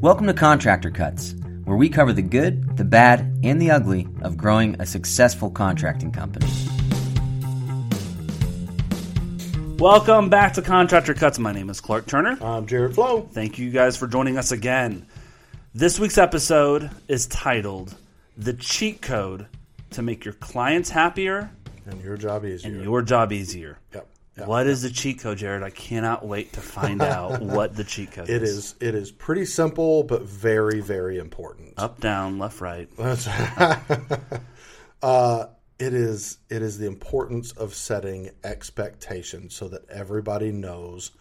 Welcome to Contractor Cuts, where we cover the good, the bad, and the ugly of growing a successful contracting company. Welcome back to Contractor Cuts. My name is Clark Turner. I'm Jared Flo. Thank you guys for joining us again. This week's episode is titled The Cheat Code to Make Your Clients Happier And your job easier. and Your Job Easier. Yep. Yep. What is the cheat code, Jared? I cannot wait to find out what the cheat code It is. is. It is pretty simple, but very, very important. Up, down, left, right. uh, it is. It is the importance of setting expectations so that everybody knows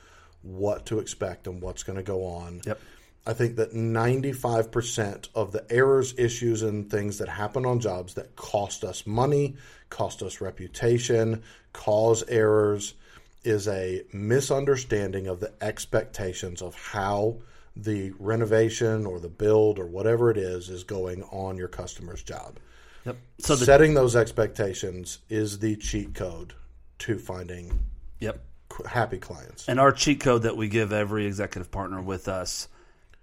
what to expect and what's going to go on. Yep. I think that 95% of the errors, issues, and things that happen on jobs that cost us money, cost us reputation, cause errors, is a misunderstanding of the expectations of how the renovation or the build or whatever it is is going on your customer's job. Yep. So the Setting those expectations is the cheat code to finding yep. happy clients. And our cheat code that we give every executive partner with us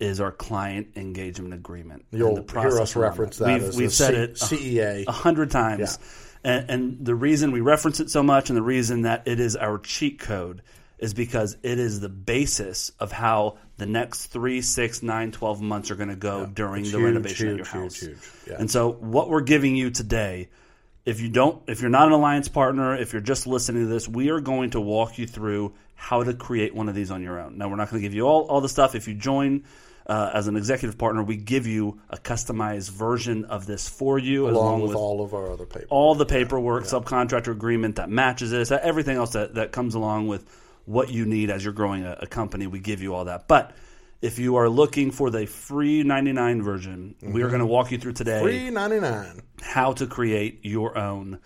is our client engagement agreement. You'll the hear us reference that. that We've, as we've the said C- it CEA. a hundred times. And, and the reason we reference it so much and the reason that it is our cheat code is because it is the basis of how the next three, six, nine, twelve months are going to go during the huge, renovation of huge, your house. huge, huge. Yeah. And so what we're giving you today, if you don't if you're not an alliance partner, if you're just listening to this, we are going to walk you through how to create one of these on your own. Now we're not going to give you all, all the stuff. If you join uh, as an executive partner, we give you a customized version of this for you, along with, all of our other papers. all the paperwork, subcontractor agreement that matches this, everything else that, that comes along with what you need as you're growing a, a company. We give you all that. But if you are looking for the free 99 version, we are going to walk you through today ninety nine. how to create your own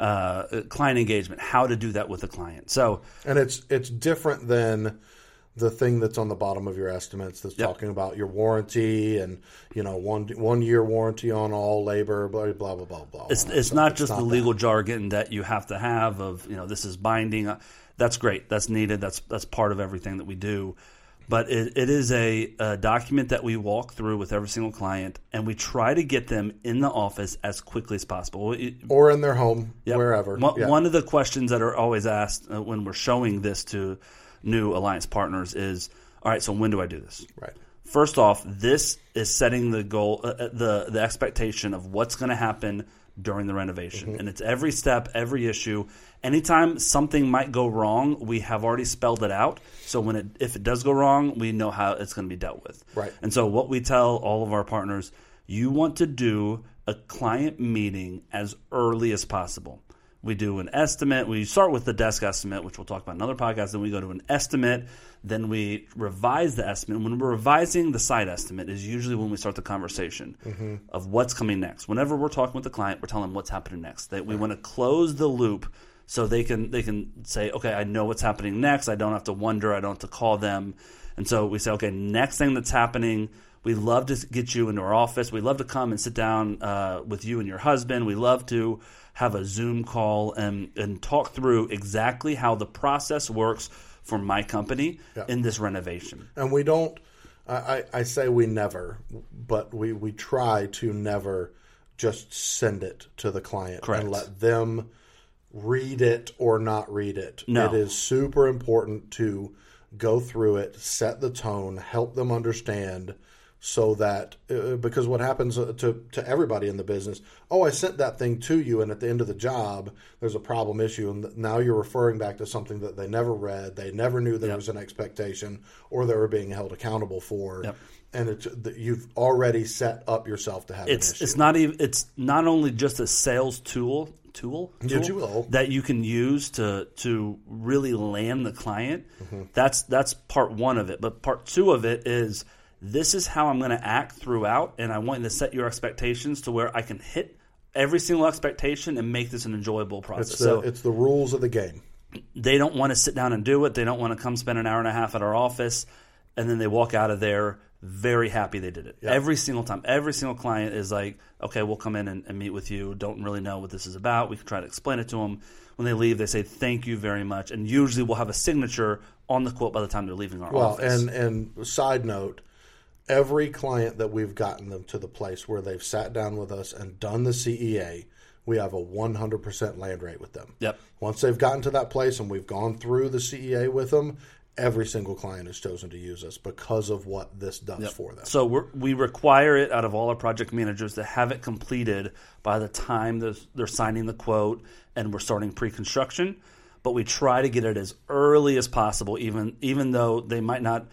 uh, client engagement, how to do that with a client. So, And it's it's different than the thing that's on the bottom of your estimates that's talking about your warranty and you know one one year warranty on all labor, blah blah blah blah blah. it's, it's not just the legal jargon that you have to have of you know this is binding. Uh, That's great. That's needed. That's that's part of everything that we do. But it, it is a, a document that we walk through with every single client, and we try to get them in the office as quickly as possible. Or in their home, Yep. wherever. One, Yeah. one of the questions that are always asked uh, when we're showing this to new alliance partners is, "All right, so when do I do this?" right. First off, this is setting the goal, uh, uh, the the expectation of what's going to happen during the renovation, Mm-hmm. and it's every step, every issue. Anytime something might go wrong, we have already spelled it out. So when it if it does go wrong, we know how it's going to be dealt with. Right. And so what we tell all of our partners, you want to do a client meeting as early as possible. We do an estimate. We start with the desk estimate, which we'll talk about in another podcast. Then we go to an estimate. Then we revise the estimate. When we're revising the site estimate, is usually when we start the conversation of what's coming next. Whenever we're talking with the client, we're telling them what's happening next. That we want to close the loop so they can they can say, okay, I know what's happening next. I don't have to wonder. I don't have to call them. And so we say, okay, next thing that's happening. We love to get you into our office. We love to come and sit down uh, with you and your husband. We love to have a Zoom call and, and talk through exactly how the process works for my company in this renovation. And we don't. I, I, I say we never, but we we try to never just send it to the client Correct. and let them read it or not read it. No. It is super important to go through it, set the tone, help them understand so that uh, because what happens uh, to to everybody in the business, oh, I sent that thing to you and at the end of the job there's a problem issue and now you're referring back to something that they never read, they never knew there was an expectation or they were being held accountable for. Yep. And it's, you've already set up yourself to have It's an issue. it's not even it's not only just a sales tool tool, tool tool. that you can use to to really land the client. That's that's part one of it. But part two of it is this is how I'm going to act throughout, and I want you to set your expectations to where I can hit every single expectation and make this an enjoyable process. it's the, so it's the rules of the game. they don't want to sit down and do it. They don't want to come spend an hour and a half at our office, and then they walk out of there very happy they did it. Every single time, every single client is like, "Okay, we'll come in and, and meet with you. Don't really know what this is about. We can try to explain it to them." When they leave, they say, "Thank you very much," and usually we'll have a signature on the quote by the time they're leaving our Well, office. and and side note, every client that we've gotten them to the place where they've sat down with us and done the CEA, we have a 100% land rate with them. Yep. Once they've gotten to that place and we've gone through the CEA with them, every single client has chosen to use us because of what this does for them. So we're, we require it out of all our project managers to have it completed by the time they're, they're signing the quote and we're starting pre-construction. But we try to get it as early as possible, even even though they might not.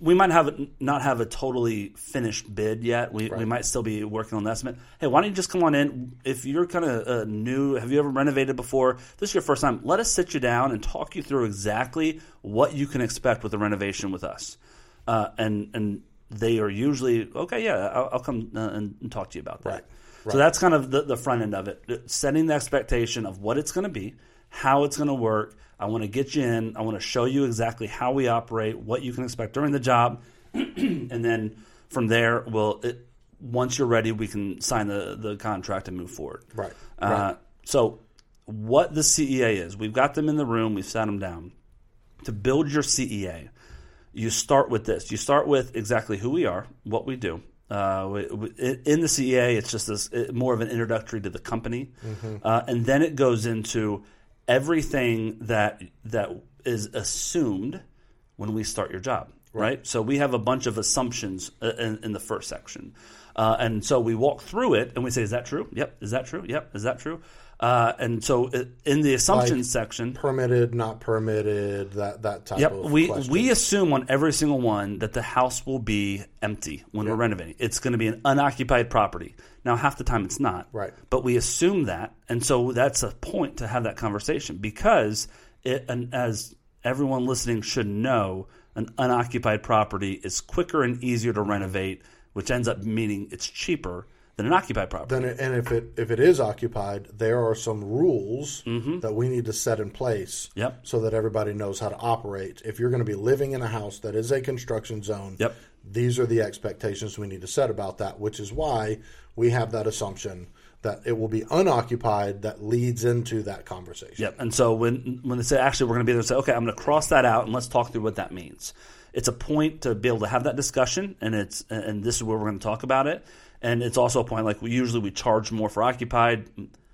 We might have not have a totally finished bid yet. We, we might still be working on the estimate. Hey, why don't you just come on in? If you're kind of uh, new, have you ever renovated before? This is your first time. Let us sit you down and talk you through exactly what you can expect with a renovation with us. Uh, and and they are usually okay. Yeah, I'll, I'll come uh, and, and talk to you about that. Right. So that's kind of the, the front end of it, setting the expectation of what it's going to be, how it's going to work. I want to get you in. I want to show you exactly how we operate, what you can expect during the job, and then from there, we'll it, once you're ready, we can sign the the contract and move forward. Right. Uh, right. So, what the CEA is, we've got them in the room. We've sat them down to build your CEA. You start with this. You start with exactly who we are, what we do. Uh, we, we, in the CEA, it's just this it, more of an introductory to the company, uh, and then it goes into everything that that is assumed when we start your job. Right. So we have a bunch of assumptions uh, in, in the first section, uh, and so we walk through it and we say, "Is that true? Yep. Is that true? Yep. Is that true?" Uh, and so in the assumptions section, Permitted, not permitted, that that type Yep, of we question. we assume on every single one that the house will be empty when we're renovating. It's going to be an unoccupied property. Now, half the time it's not. Right. But we assume that, and so that's a point to have that conversation because it, and as everyone listening should know, an unoccupied property is quicker and easier to renovate, which ends up meaning it's cheaper than an occupied property. Then, it- and if it if it is occupied, there are some rules Mm-hmm. that we need to set in place, Yep. so that everybody knows how to operate. If you're going to be living in a house that is a construction zone, Yep. these are the expectations we need to set about that. Which is why we have that assumption that it will be unoccupied that leads into that conversation. Yep. And so when when they say actually we're going to be there and say okay I'm going to cross that out and let's talk through what that means. It's a point to be able to have that discussion and it's and this is where we're going to talk about it. And it's also a point like we usually we charge more for occupied,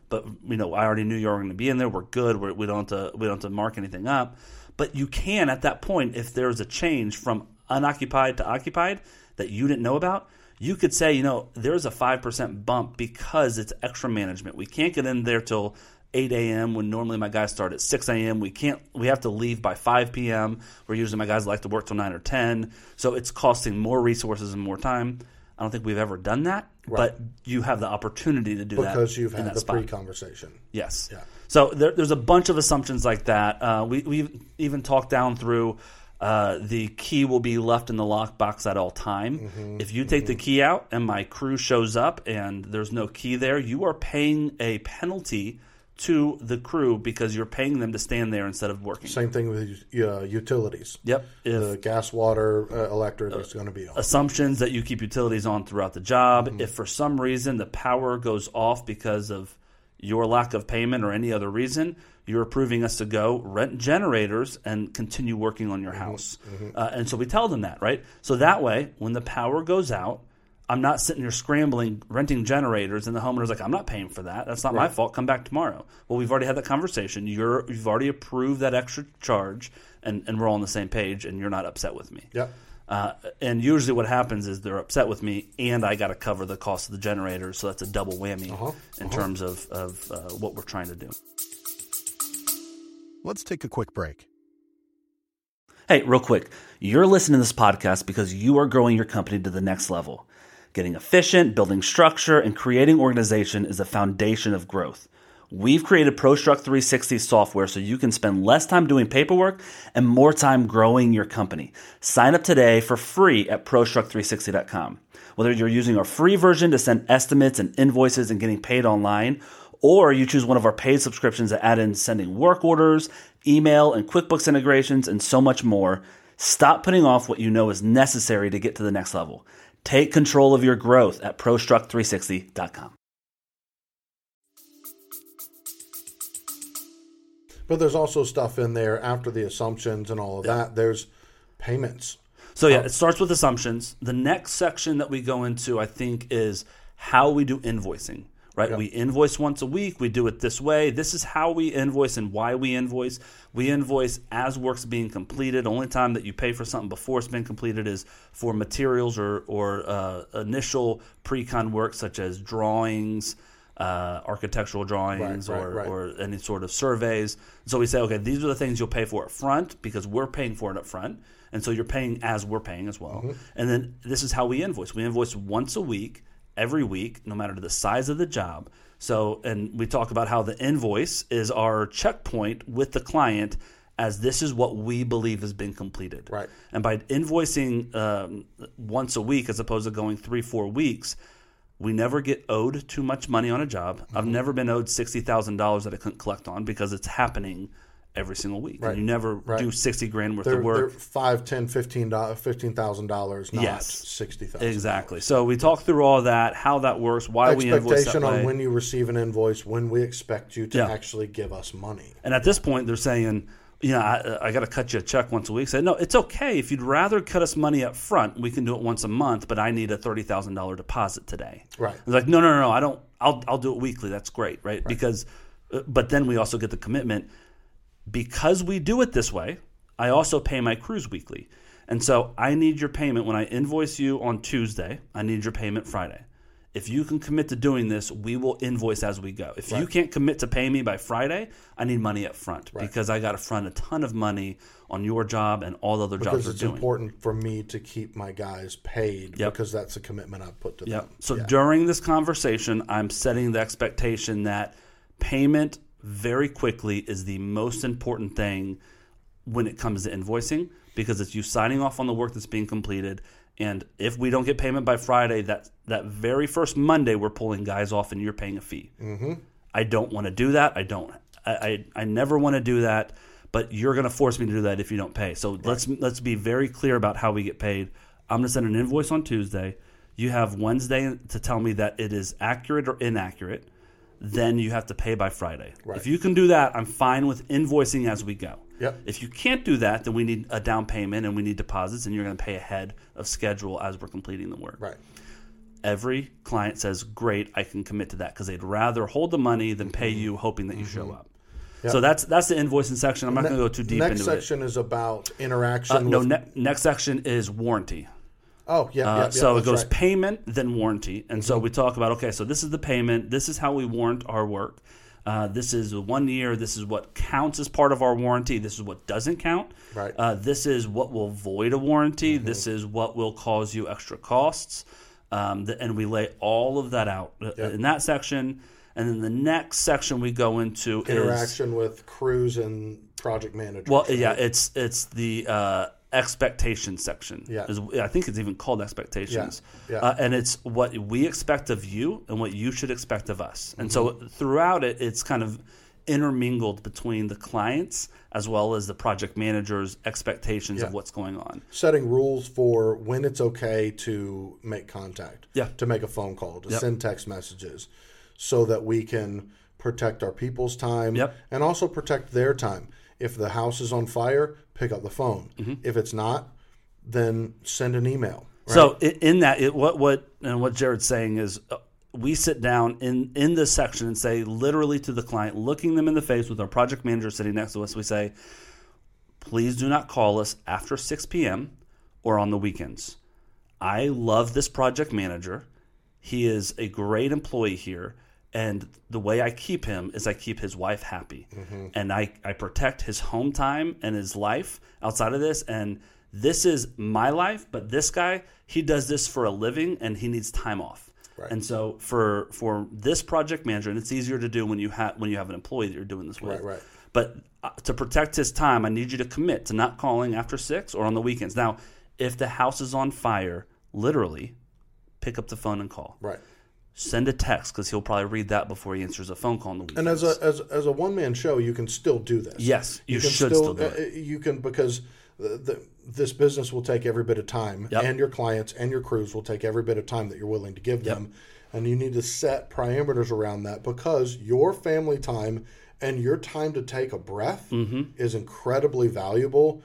but you know I already knew you were going to be in there. We're good. We're, we don't have to we don't have to mark anything up. But you can at that point if there's a change from unoccupied to occupied that you didn't know about you could say, you know, there's a 5% bump because it's extra management. We can't get in there till 8 a.m. when normally my guys start at 6 a.m. We can't, we have to leave by 5 p.m. where usually my guys like to work till 9 or 10. So it's costing more resources and more time. I don't think we've ever done that, but you have the opportunity to do that Because you've had the spot. pre-conversation. Yes. Yeah. So there, there's a bunch of assumptions like that. Uh, we we even talked down through uh, the key will be left in the lockbox at all time. Mm-hmm. If you take the key out and my crew shows up and there's no key there, you are paying a penalty to the crew because you're paying them to stand there instead of working. Same thing with uh, utilities. Yep. If The gas, water, uh, electric is going to be on. assumptions that you keep utilities on throughout the job. Mm-hmm. If for some reason the power goes off because of your lack of payment or any other reason, you're approving us to go rent generators and continue working on your Mm-hmm. house. Uh, and so we tell them that, right? So that way, when the power goes out, I'm not sitting here scrambling, renting generators, and the homeowner's like, I'm not paying for that. That's not my fault. Come back tomorrow. Well, we've already had that conversation. You're, you've already approved that extra charge, and, and we're all on the same page, and you're not upset with me. Yep. Uh, and usually, what happens is they're upset with me, and I got to cover the cost of the generator. So that's a double whammy Uh-huh, in terms of, of uh, what we're trying to do. Let's take a quick break. Hey, real quick, you're listening to this podcast because you are growing your company to the next level. Getting efficient, building structure, and creating organization is a foundation of growth. We've created ProStruct 360 software so you can spend less time doing paperwork and more time growing your company. Sign up today for free at ProStruct360.com. Whether you're using our free version to send estimates and invoices and getting paid online, or you choose one of our paid subscriptions that add in sending work orders, email, and QuickBooks integrations, and so much more, stop putting off what you know is necessary to get to the next level. Take control of your growth at ProStruct360.com. But there's also stuff in there after the assumptions and all of that. There's payments. So yeah, um, it starts with assumptions. The next section that we go into, I think, is how we do invoicing. Right, we invoice once a week. We do it this way. This is how we invoice and why we invoice. We invoice as work's being completed. Only time that you pay for something before it's been completed is for materials or or uh, initial pre-con work such as drawings, uh, architectural drawings, Right, right, or right. or any sort of surveys. So we say, okay, these are the things you'll pay for up front because we're paying for it up front. And so you're paying as we're paying as well. Mm-hmm. And then this is how we invoice. We invoice once a week, every week, no matter the size of the job. So, and we talk about how the invoice is our checkpoint with the client as this is what we believe has been completed. Right. And by invoicing um, once a week as opposed to going three, four weeks, we never get owed too much money on a job. I've Mm-hmm. never been owed sixty thousand dollars that I couldn't collect on because it's happening every single week. Right. And you never Right. do sixty grand worth They're, of they're work. five, ten, fifteen dollars, fifteen thousand dollars, not Yes. sixty thousand. Exactly. So we talk through all that, how that works, why we invoice that Expectation way. on when you receive an invoice, when we expect you to Yeah. actually give us money. And at this point, they're saying, you know, I, I got to cut you a check once a week. Say, no, it's okay. If you'd rather cut us money up front, we can do it once a month, but I need a $30,000 deposit today. Right. It's like, no, no, no, no, I don't, I'll, I'll do it weekly. That's great, right? Because, uh, but then we also get the commitment because we do it this way, I also pay my crews weekly. And so I need your payment when I invoice you on Tuesday, I need your payment Friday. If you can commit to doing this, we will invoice as we go. If you can't commit to pay me by Friday, I need money up front because I got to front a ton of money on your job and all the other jobs Because it's doing. important for me to keep my guys paid Yep. because that's a commitment I've put to Yeah. them. So during this conversation, I'm setting the expectation that payment very quickly is the most important thing when it comes to invoicing because it's you signing off on the work that's being completed. And if we don't get payment by Friday, that that very first Monday, we're pulling guys off and you're paying a fee. Mm-hmm. I don't want to do that. I don't. I, I, I never want to do that. But you're going to force me to do that if you don't pay. So let's let's be very clear about how we get paid. I'm going to send an invoice on Tuesday. You have Wednesday to tell me that it is accurate or inaccurate. Then you have to pay by Friday. Right. If you can do that, I'm fine with invoicing as we go. Yep. If you can't do that, then we need a down payment and we need deposits, and you're going to pay ahead of schedule as we're completing the work Right. every client says, "Great, I can commit to that," because they'd rather hold the money than pay you, hoping that you show up. So that's that's the invoicing section. I'm not going to go too deep Next into it. Next section is about interaction. Uh, no, ne- next section is warranty. Oh yeah, Uh, yeah, yeah, so it goes right. Mm-hmm. payment, then warranty, and so we talk about okay, so this is the payment. This is how we warrant our work. Uh, this is one year. This is what counts as part of our warranty. This is what doesn't count. Right. Uh, this is what will void a warranty. This is what will cause you extra costs. Um, th- and we lay all of that out uh, in that section. And then the next section we go into is interaction with crews and project managers. well, yeah, it's it's the uh, expectation section. Yeah. Is- I think it's even called expectations. Yeah, yeah. Uh, and it's what we expect of you and what you should expect of us. And so throughout it, it's kind of intermingled between the clients as well as the project managers' expectations of what's going on. setting rules for when it's okay to make contact, Yeah. to make a phone call, to Yep. send text messages, so that we can protect our people's time Yep. and also protect their time. If the house is on fire, pick up the phone. Mm-hmm. If it's not, then send an email. right? So in that, it, what what and what Jared's saying is, uh, we sit down in in this section and say literally to the client, looking them in the face with our project manager sitting next to us, we say, please do not call us after 6 p.m. or on the weekends. I love this project manager. He is a great employee here. And the way I keep him is I keep his wife happy. And I, I protect his home time and his life outside of this. And this is my life, but this guy, he does this for a living and he needs time off. Right. And so for for this project manager, and it's easier to do when you have when you have an employee that you're doing this with. Right, right. But uh, to protect his time, I need you to commit to not calling after six or on the weekends. Now, if the house is on fire, literally, pick up the phone and call. right. Send a text because he'll probably read that before he answers a phone call on the weekends. And as a as, as a one man show, you can still do this. Yes, you can should still do uh, it. You can because the, the, this business will take every bit of time, Yep. and your clients and your crews will take every bit of time that you're willing to give them, and you need to set parameters around that because your family time and your time to take a breath Mm-hmm. is incredibly valuable.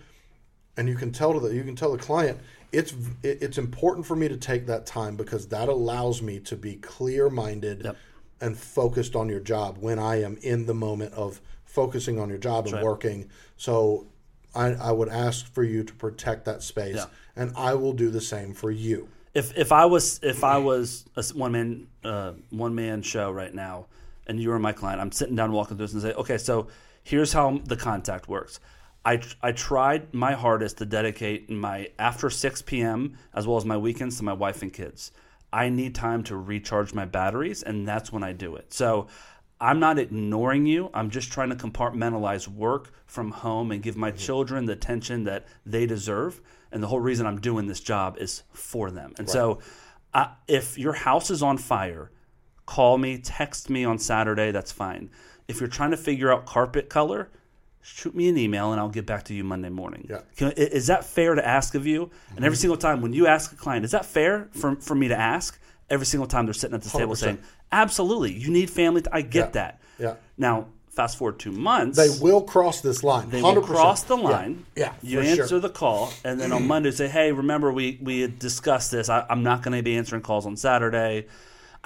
and you can tell to the you can tell the client it's it's important for me to take that time because that allows me to be clear minded Yep. and focused on your job when I am in the moment of focusing on your job and right. working. So I, I would ask for you to protect that space, Yeah. and I will do the same for you. if if I was if I was a one man uh, one man show right now, and you were my client, I'm sitting down walking through this and say, okay, so here's how the contact works. I I tried my hardest to dedicate my after 6 p.m. as well as my weekends to my wife and kids. I need time to recharge my batteries, and that's when I do it. So. I'm not ignoring you. I'm just trying to compartmentalize work from home and give my mm-hmm. children the attention that they deserve. And the whole reason I'm doing this job is for them. And so, I, if your house is on fire, call me, text me on Saturday. That's fine. If you're trying to figure out carpet color, shoot me an email and I'll get back to you Monday morning. Yeah. Can, is that fair to ask of you? And every mm-hmm. single time when you ask a client, is that fair for, for me to ask? Every single time they're sitting at this table 100%. saying, absolutely, you need family. t- I get Yeah. that. Yeah. Now, fast forward two months. They will cross this line. They 100%. will cross the line. Yeah, you answer sure. the call, and then on Monday say, "Hey, remember we we had discussed this. I, I'm not going to be answering calls on Saturday.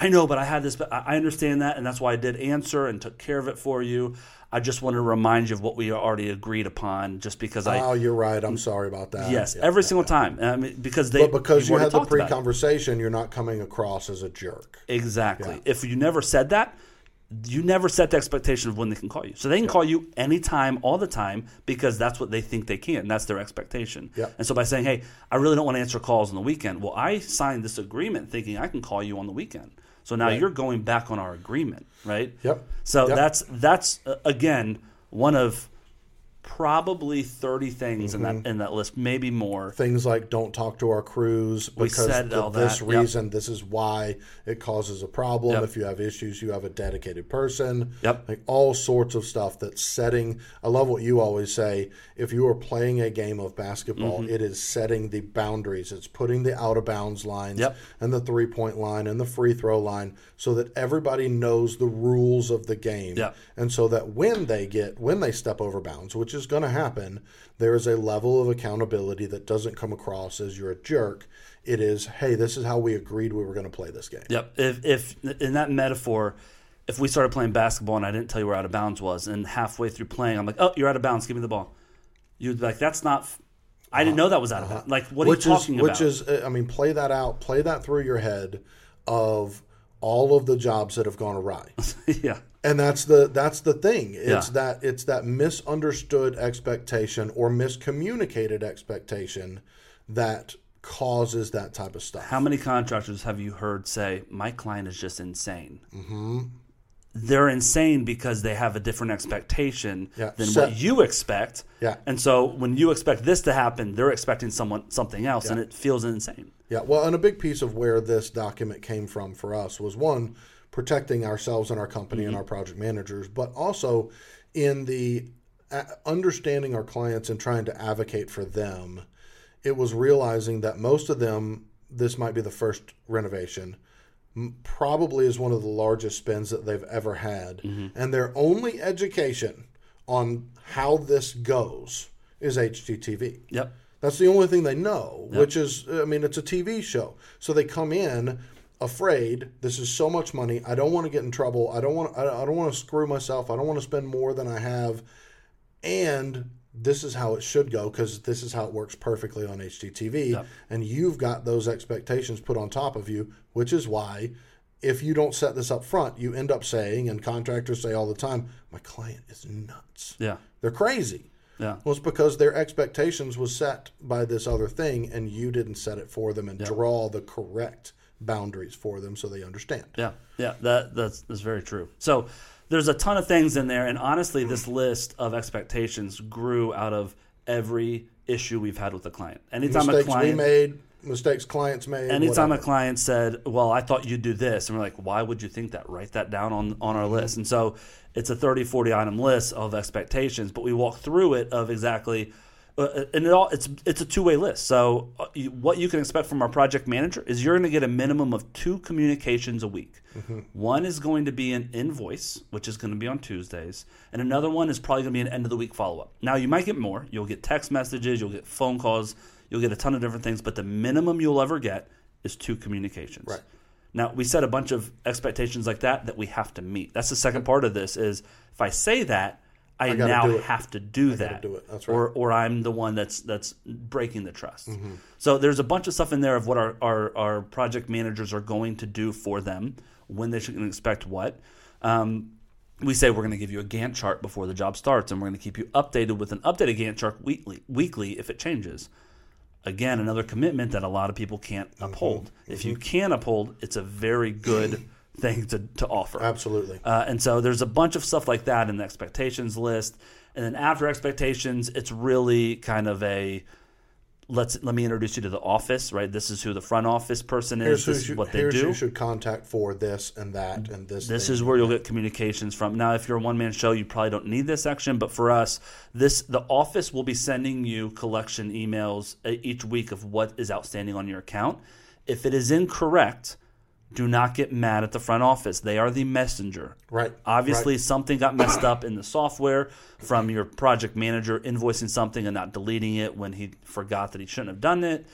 I know, but I had this. But I understand that, and that's why I did answer and took care of it for you. I just want to remind you of what we already agreed upon, just because I." Oh, you're right. I'm sorry about that. Yes, Yeah. every single time. I mean, because they But because you had the talked about it. pre-conversation, you're not coming across as a jerk. Exactly. If you never said that, you never set the expectation of when they can call you. So they can call you anytime, all the time, because that's what they think they can. That's their expectation. Yep. And so by saying, hey, I really don't want to answer calls on the weekend, well, I signed this agreement thinking I can call you on the weekend. So now Right. you're going back on our agreement, right? Yep. So Yep. that's that's uh, again one of probably 30 things in Mm-hmm. that in that list, maybe more. Things like don't talk to our crews because said all of this that, yep. reason. This is why it causes a problem. Yep. If you have issues, you have a dedicated person. Yep. Like all sorts of stuff that's setting. I love what you always say. If you are playing a game of basketball, Mm-hmm. it is setting the boundaries. It's putting the out of bounds lines Yep. and the three point line and the free throw line so that everybody knows the rules of the game. Yep. And so that when they get when they step over bounds, which is going to happen, there is a level of accountability that doesn't come across as you're a jerk. It is, hey, this is how we agreed we were going to play this game. Yep. If if in that metaphor, if we started playing basketball and I didn't tell you where out of bounds was, and halfway through playing, I'm like, "Oh, you're out of bounds. Give me the ball." You'd be like, "That's not. f- I didn't know that was out of bounds. Like, what which are you is talking which about?" is uh, I mean, play that out, play that through your head of all of the jobs that have gone awry. yeah. And that's the that's the thing. It's Yeah. that it's that misunderstood expectation or miscommunicated expectation that causes that type of stuff. How many contractors have you heard say, "My client is just insane"? Mm-hmm. They're insane because they have a different expectation Yeah. than So- what you expect. Yeah. And so when you expect this to happen, they're expecting someone something else, and it feels insane. Yeah, well, and a big piece of where this document came from for us was one, protecting ourselves and our company and our project managers, but also in the uh, understanding our clients and trying to advocate for them. It was realizing that most of them, this might be the first renovation, m- probably is one of the largest spends that they've ever had, and their only education on how this goes is HGTV. Yep. That's the only thing they know, which is, I mean, it's a TV show. So they come in afraid. This is so much money. I don't want to get in trouble. I don't want. I don't want to screw myself. I don't want to spend more than I have. And this is how it should go because this is how it works perfectly on HGTV. Yep. And you've got those expectations put on top of you, which is why. If you don't set this up front, you end up saying, and contractors say all the time, my client is nuts. Yeah. They're crazy. Yeah. Well, it's because their expectations was set by this other thing, and you didn't set it for them and draw the correct boundaries for them so they understand. Yeah, yeah, that that's that's very true. So there's a ton of things in there, and honestly, this mm-hmm. list of expectations grew out of every issue we've had with the client. Anytime mistakes a client, we made, mistakes clients made. anytime whatever. a client said, "Well, I thought you'd do this," and we're like, "Why would you think that?" Write that down on on our list. Mm-hmm. And so it's a 30, 40 item list of expectations, but we walk through it of exactly. Uh, and it all it's it's a two way list. So uh, what you can expect from our project manager is you're going to get a minimum of two communications a week. Mm-hmm. One is going to be an invoice, which is going to be on Tuesdays, and another one is probably going to be an end of the week follow up. Now you might get more. You'll get text messages, you'll get phone calls, you'll get a ton of different things, but the minimum you'll ever get is two communications. Right. Now we set a bunch of expectations like that that we have to meet. That's the second part of this. Is if I say that, I, gotta now have to do that, do. That's or right. or I'm the one that's that's breaking the trust. Mm-hmm. So there's a bunch of stuff in there of what our, our, our project managers are going to do for them, when they should expect what. Um, we say we're going to give you a Gantt chart before the job starts, and we're going to keep you updated with an updated Gantt chart weekly, weekly if it changes. Again, another commitment that a lot of people can't Mm-hmm. uphold. If you can uphold, it's a very good thing to, to offer. Absolutely. Uh, and so there's a bunch of stuff like that in the expectations list. And then after expectations, it's really kind of a let's let me introduce you to the office, right? This is who the front office person is. Here's This is what they do. you should contact for this and that and this. This thing. is where you'll get communications from. Now, if you're a one man show, you probably don't need this section, but for us, this the office will be sending you collection emails uh, each week of what is outstanding on your account. If it is incorrect, do not get mad at the front office. They are the messenger. Right, Obviously, right. something got messed up in the software from your project manager invoicing something and not deleting it when he forgot that he shouldn't have done it.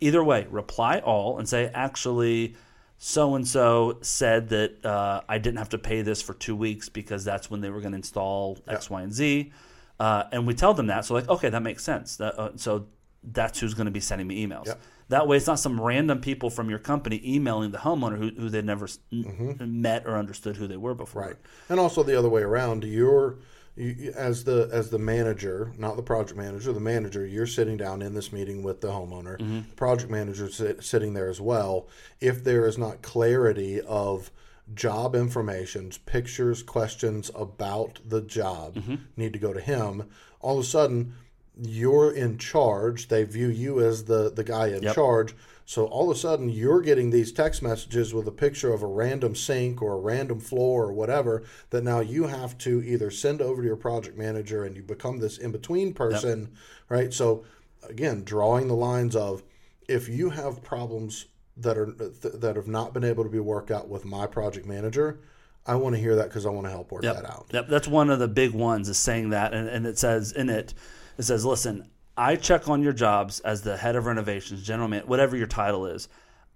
Either way, reply all and say, actually, so and so said that uh, I didn't have to pay this for two weeks because that's when they were going to install X, Y, and Z. Uh, and we tell them that. So, like, okay, that makes sense. That, uh, so that's who's going to be sending me emails. Yep. That way, it's not some random people from your company emailing the homeowner who, who they never Mm-hmm. met or understood who they were before. Right, and also the other way around. You're you, as the as the manager, not the project manager. The manager, you're sitting down in this meeting with the homeowner. Mm-hmm. The project manager sit, sitting there as well. If there is not clarity of job informations, pictures, questions about the job Mm-hmm. need to go to him. All of a sudden, you're in charge. They view you as the the guy in Yep. charge. So all of a sudden, you're getting these text messages with a picture of a random sink or a random floor or whatever that now you have to either send over to your project manager and you become this in between person, right? So again, drawing the lines of if you have problems that are th- that have not been able to be worked out with my project manager, I want to hear that because I want to help work that out. Yep, that's one of the big ones is saying that, and, and it says in it, it says, listen, I check on your jobs as the head of renovations, general man, whatever your title is.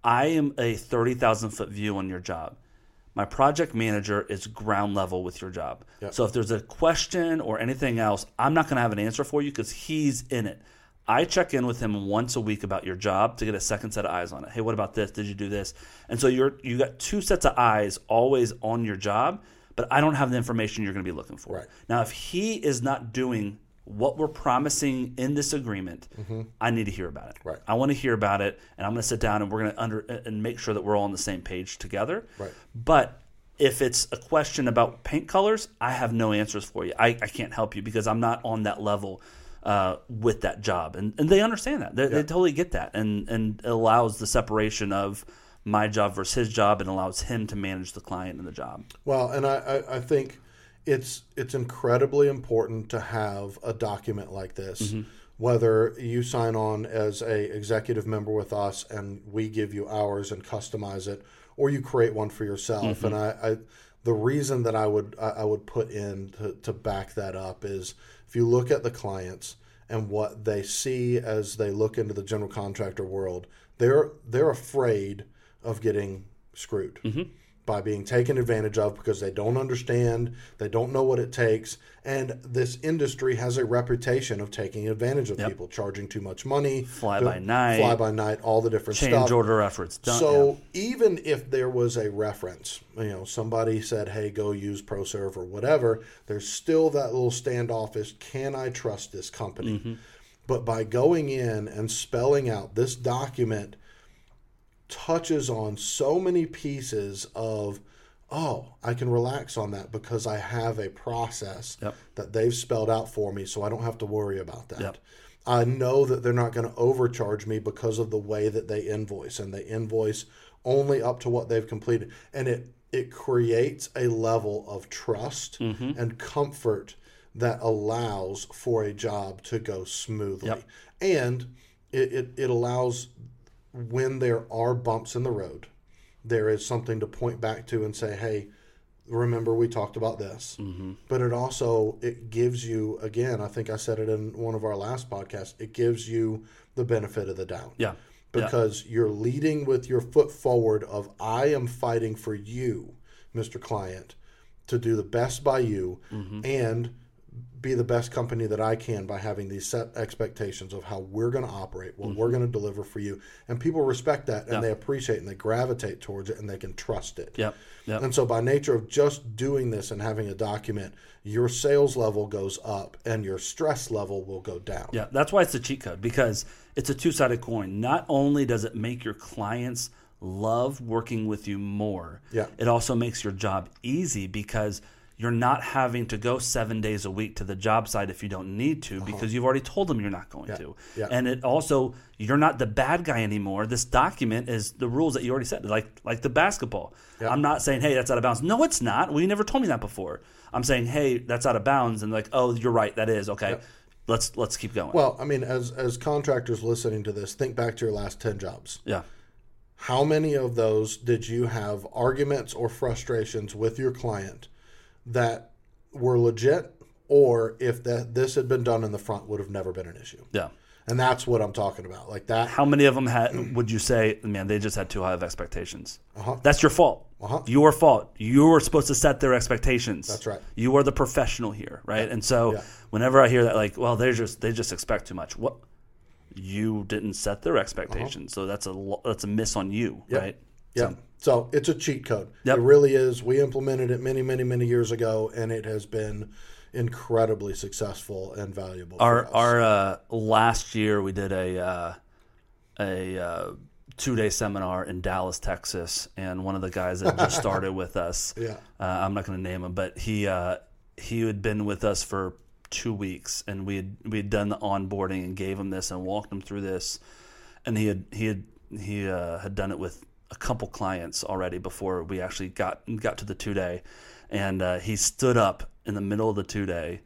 I am a thirty thousand foot view on your job. My project manager is ground level with your job. So if there's a question or anything else, I'm not going to have an answer for you because he's in it. I check in with him once a week about your job to get a second set of eyes on it. Hey, what about this? Did you do this? And so you're you got two sets of eyes always on your job, but I don't have the information you're going to be looking for. Right. Now, if he is not doing what we're promising in this agreement, I need to hear about it. Mm-hmm. Right. I want to hear about it, and I'm going to sit down and we're going to under and make sure that we're all on the same page together. Right. But if it's a question about paint colors, I have no answers for you. I, I can't help you because I'm not on that level uh, with that job, and and they understand that. They, they totally get that, and and it allows the separation of my job versus his job, and allows him to manage the client and the job. Well, and I, I, I think it's it's incredibly important to have a document like this. Mm-hmm. Whether you sign on as a executive member with us and we give you ours and customize it, or you create one for yourself. Mm-hmm. And I, I the reason that I would I would put in to, to back that up is if you look at the clients and what they see as they look into the general contractor world, they're they're afraid of getting screwed mm-hmm. By being taken advantage of because they don't understand, they don't know what it takes, and this industry has a reputation of taking advantage of people, charging too much money, Fly by night. fly by night, all the different Change stuff. order efforts done. So even if there was a reference, you know, somebody said, "Hey, go use ProServe or whatever," there's still that little standoffish. Can I trust this company? Mm-hmm. But by going in and spelling out this document touches on so many pieces of oh i can relax on that because i have a process Yep. that they've spelled out for me so i don't have to worry about that Yep. i know that they're not going to overcharge me because of the way that they invoice and they invoice only up to what they've completed and it it creates a level of trust mm-hmm. and comfort that allows for a job to go smoothly. Yep. And it, it, it allows when there are bumps in the road, there is something to point back to and say, hey, remember we talked about this Mm-hmm. but it also it gives you again i think i said it in one of our last podcasts it gives you the benefit of the doubt Yeah. Yeah. because you're leading with your foot forward of i am fighting for you mr client to do the best by you Mm-hmm. and be the best company that I can by having these set expectations of how we're going to operate, what Mm-hmm. we're going to deliver for you. And people respect that and they appreciate and they gravitate towards it and they can trust it. Yep. Yep. And so, by nature of just doing this and having a document, your sales level goes up and your stress level will go down. Yeah, that's why it's a cheat code because it's a two sided coin. Not only does it make your clients love working with you more, Yeah. it also makes your job easy because you're not having to go seven days a week to the job site if you don't need to because you've already told them you're not going to. Uh-huh. Yeah. And it also you're not the bad guy anymore. This document is the rules that you already set, like like the basketball. I'm not saying, hey, that's out of bounds. No, it's not. Well, you never told me that before. I'm saying, hey, that's out of bounds, and like, oh, you're right, that is okay. Let's let's keep going. Well, I mean, as as contractors listening to this, think back to your last ten jobs. yeah. How many of those did you have arguments or frustrations with your client that were legit, or if that this had been done in the front, would have never been an issue? Yeah. And that's what I'm talking about. Like that. How many of them had? Would you say, man, they just had too high of expectations? Uh-huh. That's your fault. Uh-huh. Your fault. You were supposed to set their expectations. That's right. You are the professional here, right? And so, Yeah. whenever I hear that, like, well, they just they just expect too much. What? You didn't set their expectations, so that's a that's a miss on you, right? Yeah. So it's a cheat code. Yep. It really is. We implemented it many, many, many years ago, and it has been incredibly successful and valuable. Our for us. our uh, last year we did a uh, a uh, two day seminar in Dallas, Texas, and one of the guys that just started with us, Yeah. uh, I'm not going to name him, but he uh, he had been with us for two weeks, and we had we had done the onboarding and gave him this and walked him through this, and he had he had he uh, had done it with a couple clients already before we actually got got to the two day, and uh, he stood up in the middle of the two day.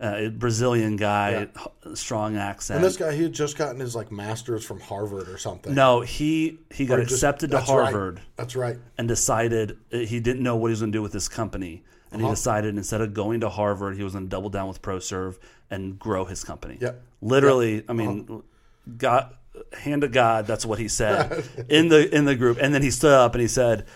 Uh, Brazilian guy, h- strong accent. and this guy, he had just gotten his like master's from Harvard or something. no, he he got Or just- accepted to that's right. Harvard That's right. and decided uh, he didn't know what he was going to do with this company, and Uh-huh. he decided instead of going to Harvard, he was going to double down with ProServe and grow his company. Yep. Literally, I mean, Uh-huh. God, hand to God, that's what he said in the in the group, and then he stood up and he said.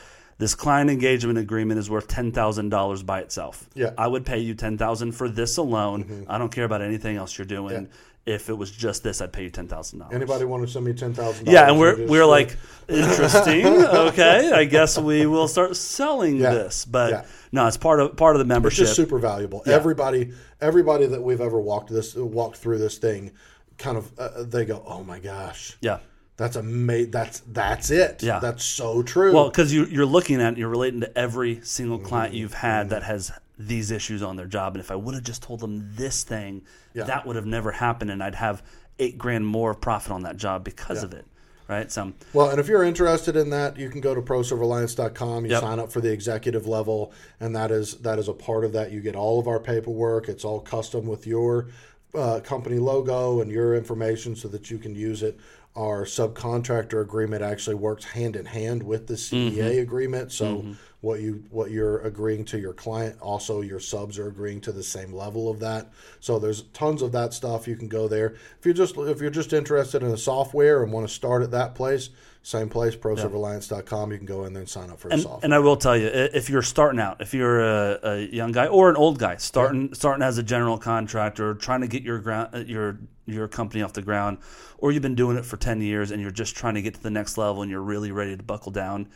This client engagement agreement is worth ten thousand dollars by itself. Yeah. Mm-hmm. I would pay you ten thousand for this alone. I don't care about anything else you're doing. If it was just this, I'd pay you ten thousand dollars. Anybody want to send me ten thousand? dollars? Yeah, and we're we're like interesting. okay, I guess we will start selling Yeah. this. But Yeah. no, it's part of part of the it's membership. just super valuable. Everybody, everybody that we've ever walked this walked through this thing, kind of uh, they go, oh my gosh, yeah. that's amazing. That's that's it. Yeah. that's so true. Well, because you, you're looking at you're relating to every single Mm-hmm. client you've had that has these issues on their job, and if I would have just told them this thing, Yeah. that would have never happened, and I'd have eight grand more profit on that job because of it. Right. So Well, and if you're interested in that, you can go to proserveralliance.com. You Yep. sign up for the executive level, and that is that is a part of that. You get all of our paperwork. It's all custom with your uh, company logo and your information, so that you can use it. Our subcontractor agreement actually works hand in hand with the CEA agreement. So what you what you're agreeing to your client, also your subs are agreeing to the same level of that. So there's tons of that stuff. You can go there if you're just if you're just interested in a software and want to start at that place. Same place, ProServerAlliance.com. You can go in there and sign up for a and, software. and I will tell you, if you're starting out, if you're a, a young guy or an old guy starting starting as a general contractor, trying to get your ground uh, your your company off the ground, or you've been doing it for ten years and you're just trying to get to the next level and you're really ready to buckle down,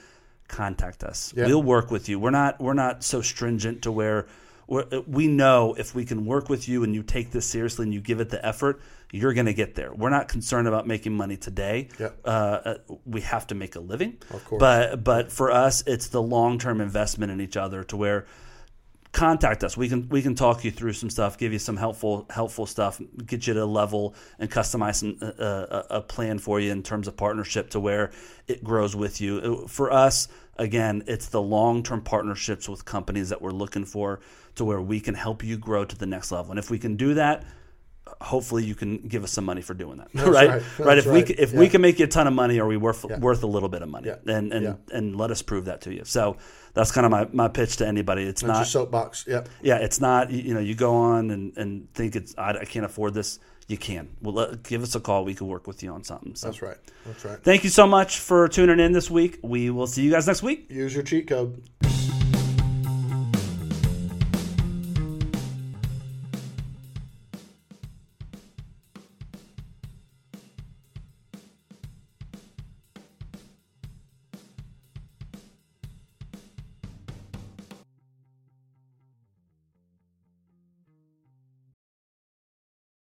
contact us. Yeah. We'll work with you. We're not we're not so stringent to where. we're- We know if we can work with you and you take this seriously and you give it the effort, you're going to get there. We're not concerned about making money today. Yep. Uh, uh, we have to make a living. Of course. But but for us, it's the long term investment in each other to where contact us. We can we can talk you through some stuff, give you some helpful helpful stuff, get you to a level and customize some, uh, a, a plan for you in terms of partnership to where it grows with you. For us, again, it's the long term partnerships with companies that we're looking for to where we can help you grow to the next level. And if we can do that, hopefully you can give us some money for doing that, That's right? right. Right. If we right. if Yeah. we can make you a ton of money, are we worth Yeah. worth a little bit of money? Yeah. And and and let us prove that to you. So that's kind of my, my pitch to anybody. It's That's your not soapbox. Yep. yeah, it's not. You you know, you go on and, and think it's I, I can't afford this. You can. Well, let, give us a call. We can work with you on something. So, That's right. That's right. thank you so much for tuning in this week. We will see you guys next week. Use your cheat code.